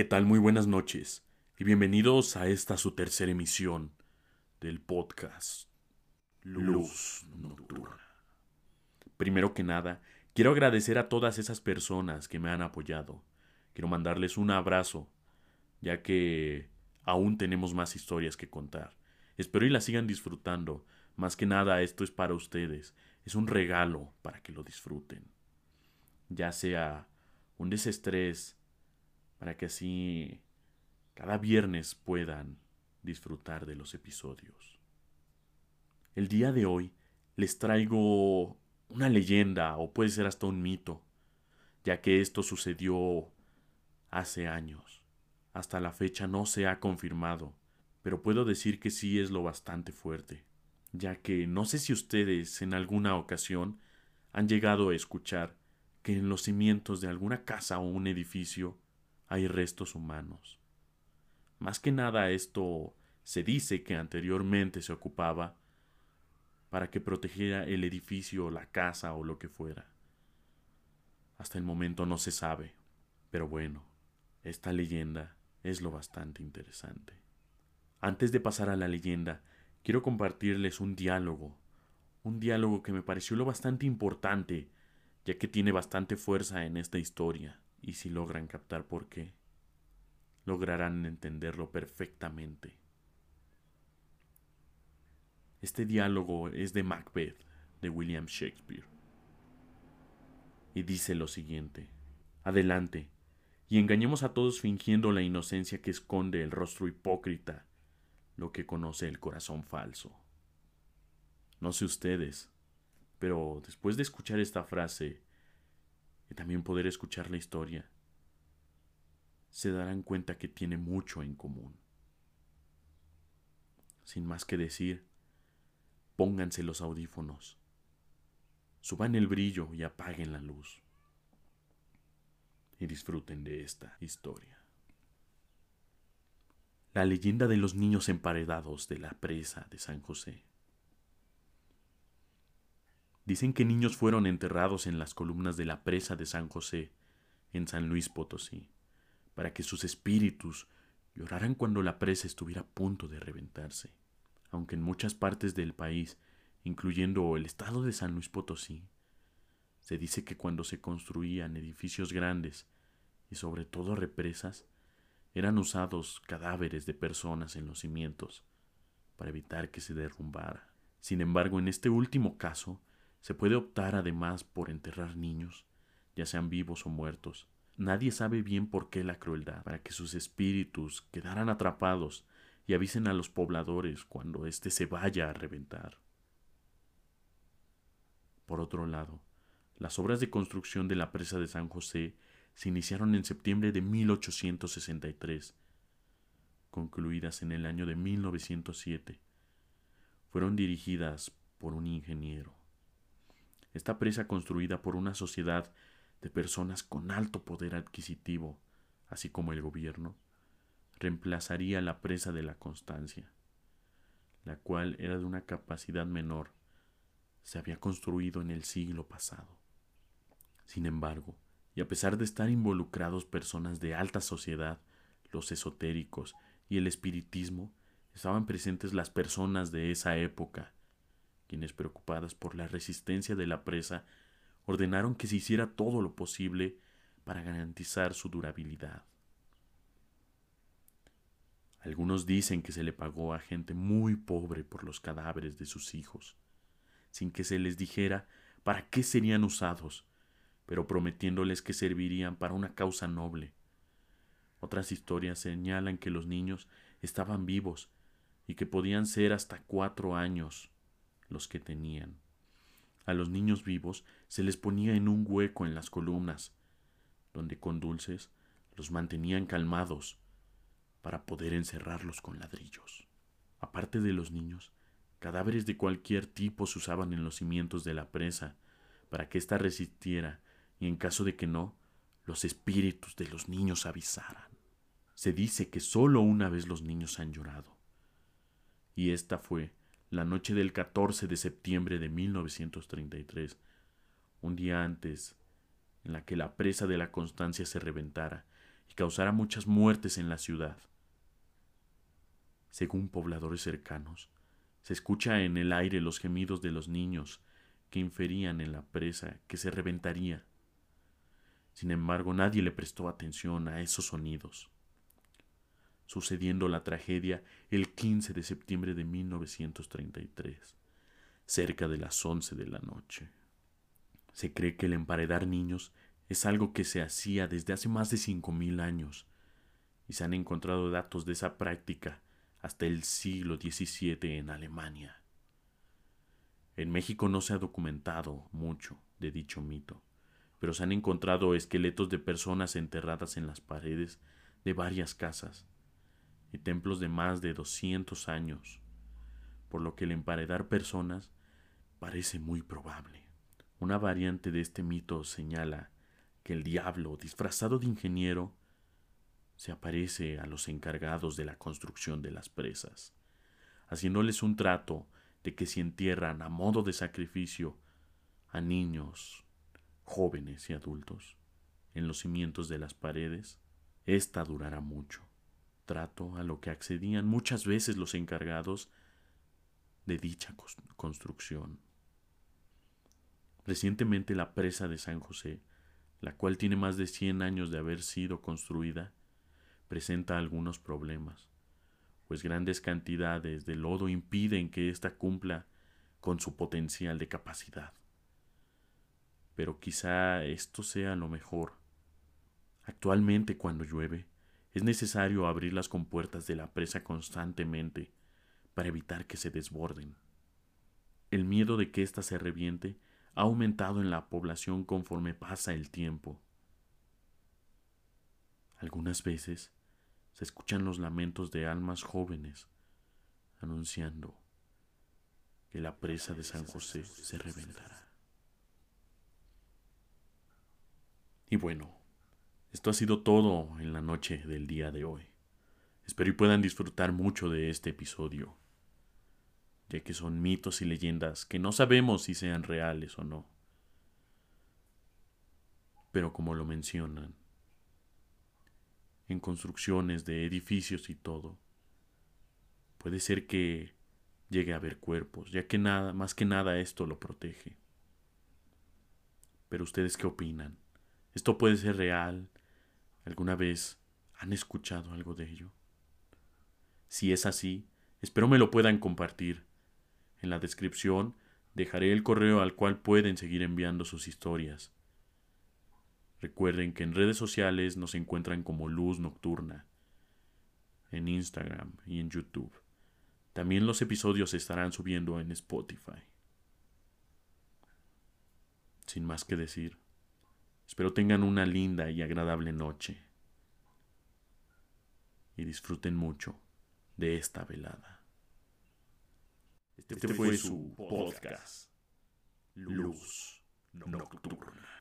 ¿Qué tal? Muy buenas noches y bienvenidos a esta su tercera emisión del podcast Luz Nocturna. Primero que nada, quiero agradecer a todas esas personas que me han apoyado. Quiero mandarles un abrazo, ya que aún tenemos más historias que contar. Espero y las sigan disfrutando. Más que nada, esto es para ustedes. Es un regalo para que lo disfruten. Ya sea un desestrés, para que así cada viernes puedan disfrutar de los episodios. El día de hoy les traigo una leyenda o puede ser hasta un mito, ya que esto sucedió hace años. Hasta la fecha no se ha confirmado, pero puedo decir que sí es lo bastante fuerte, ya que no sé si ustedes en alguna ocasión han llegado a escuchar que en los cimientos de alguna casa o un edificio hay restos humanos. Más que nada esto se dice que anteriormente se ocupaba para que protegiera el edificio, la casa o lo que fuera. Hasta el momento no se sabe, pero bueno, esta leyenda es lo bastante interesante. Antes de pasar a la leyenda, quiero compartirles un diálogo, un diálogo que me pareció lo bastante importante, ya que tiene bastante fuerza en esta historia y si logran captar por qué, lograrán entenderlo perfectamente. Este diálogo es de Macbeth, de William Shakespeare. Y dice lo siguiente, adelante, y engañemos a todos fingiendo la inocencia que esconde el rostro hipócrita, lo que conoce el corazón falso. No sé ustedes, pero después de escuchar esta frase, y también poder escuchar la historia, se darán cuenta que tiene mucho en común. Sin más que decir, pónganse los audífonos, suban el brillo y apaguen la luz. Y disfruten de esta historia. La leyenda de los niños emparedados de la presa de San José. Dicen que niños fueron enterrados en las columnas de la presa de San José, en San Luis Potosí, para que sus espíritus lloraran cuando la presa estuviera a punto de reventarse. Aunque en muchas partes del país, incluyendo el estado de San Luis Potosí, se dice que cuando se construían edificios grandes y sobre todo represas, eran usados cadáveres de personas en los cimientos para evitar que se derrumbara. Sin embargo, en este último caso, se puede optar además por enterrar niños, ya sean vivos o muertos. Nadie sabe bien por qué la crueldad, para que sus espíritus quedaran atrapados y avisen a los pobladores cuando éste se vaya a reventar. Por otro lado, las obras de construcción de la presa de San José se iniciaron en septiembre de 1863, concluidas en el año de 1907. Fueron dirigidas por un ingeniero. Esta presa construida por una sociedad de personas con alto poder adquisitivo, así como el gobierno, reemplazaría la presa de la Constancia, la cual era de una capacidad menor, se había construido en el siglo pasado. Sin embargo, y a pesar de estar involucrados personas de alta sociedad, los esotéricos y el espiritismo, estaban presentes las personas de esa época quienes preocupadas por la resistencia de la presa ordenaron que se hiciera todo lo posible para garantizar su durabilidad. Algunos dicen que se le pagó a gente muy pobre por los cadáveres de sus hijos, sin que se les dijera para qué serían usados, pero prometiéndoles que servirían para una causa noble. Otras historias señalan que los niños estaban vivos y que podían ser hasta cuatro años los que tenían. A los niños vivos se les ponía en un hueco en las columnas, donde con dulces los mantenían calmados para poder encerrarlos con ladrillos. Aparte de los niños, cadáveres de cualquier tipo se usaban en los cimientos de la presa para que ésta resistiera y en caso de que no, los espíritus de los niños avisaran. Se dice que sólo una vez los niños han llorado, y esta fue la noche del 14 de septiembre de 1933, un día antes en la que la presa de la Constancia se reventara y causara muchas muertes en la ciudad. Según pobladores cercanos, se escucha en el aire los gemidos de los niños que inferían en la presa que se reventaría. Sin embargo, nadie le prestó atención a esos sonidos. Sucediendo la tragedia el 15 de septiembre de 1933, cerca de las 11 de la noche. Se cree que el emparedar niños es algo que se hacía desde hace más de cinco mil años, y se han encontrado datos de esa práctica hasta el siglo XVII en Alemania. En México no se ha documentado mucho de dicho mito, pero se han encontrado esqueletos de personas enterradas en las paredes de varias casas y templos de más de 200 años, por lo que el emparedar personas parece muy probable. Una variante de este mito señala que el diablo, disfrazado de ingeniero, se aparece a los encargados de la construcción de las presas, haciéndoles un trato de que si entierran a modo de sacrificio a niños, jóvenes y adultos en los cimientos de las paredes, ésta durará mucho. Trato a lo que accedían muchas veces los encargados de dicha construcción. Recientemente la presa de San José, la cual tiene más de 100 años de haber sido construida, presenta algunos problemas pues grandes cantidades de lodo impiden que ésta cumpla con su potencial de capacidad. Pero quizá esto sea lo mejor. Actualmente cuando llueve, es necesario abrir las compuertas de la presa constantemente para evitar que se desborden. El miedo de que ésta se reviente ha aumentado en la población conforme pasa el tiempo. Algunas veces se escuchan los lamentos de almas jóvenes anunciando que la presa de San José se reventará. Y bueno, esto ha sido todo en la noche del día de hoy. Espero y puedan disfrutar mucho de este episodio, ya que son mitos y leyendas que no sabemos si sean reales o no. Pero como lo mencionan, en construcciones de edificios y todo. Puede ser que llegue a haber cuerpos, ya que nada, más que nada esto lo protege. Pero ustedes qué opinan? ¿Esto puede ser real? ¿Alguna vez han escuchado algo de ello? Si es así, espero me lo puedan compartir. En la descripción dejaré el correo al cual pueden seguir enviando sus historias. Recuerden que en redes sociales nos encuentran como Luz Nocturna, en Instagram y en YouTube. También los episodios se estarán subiendo en Spotify. Sin más que decir, espero tengan una linda y agradable noche y disfruten mucho de esta velada. Este, fue su podcast, Luz Nocturna.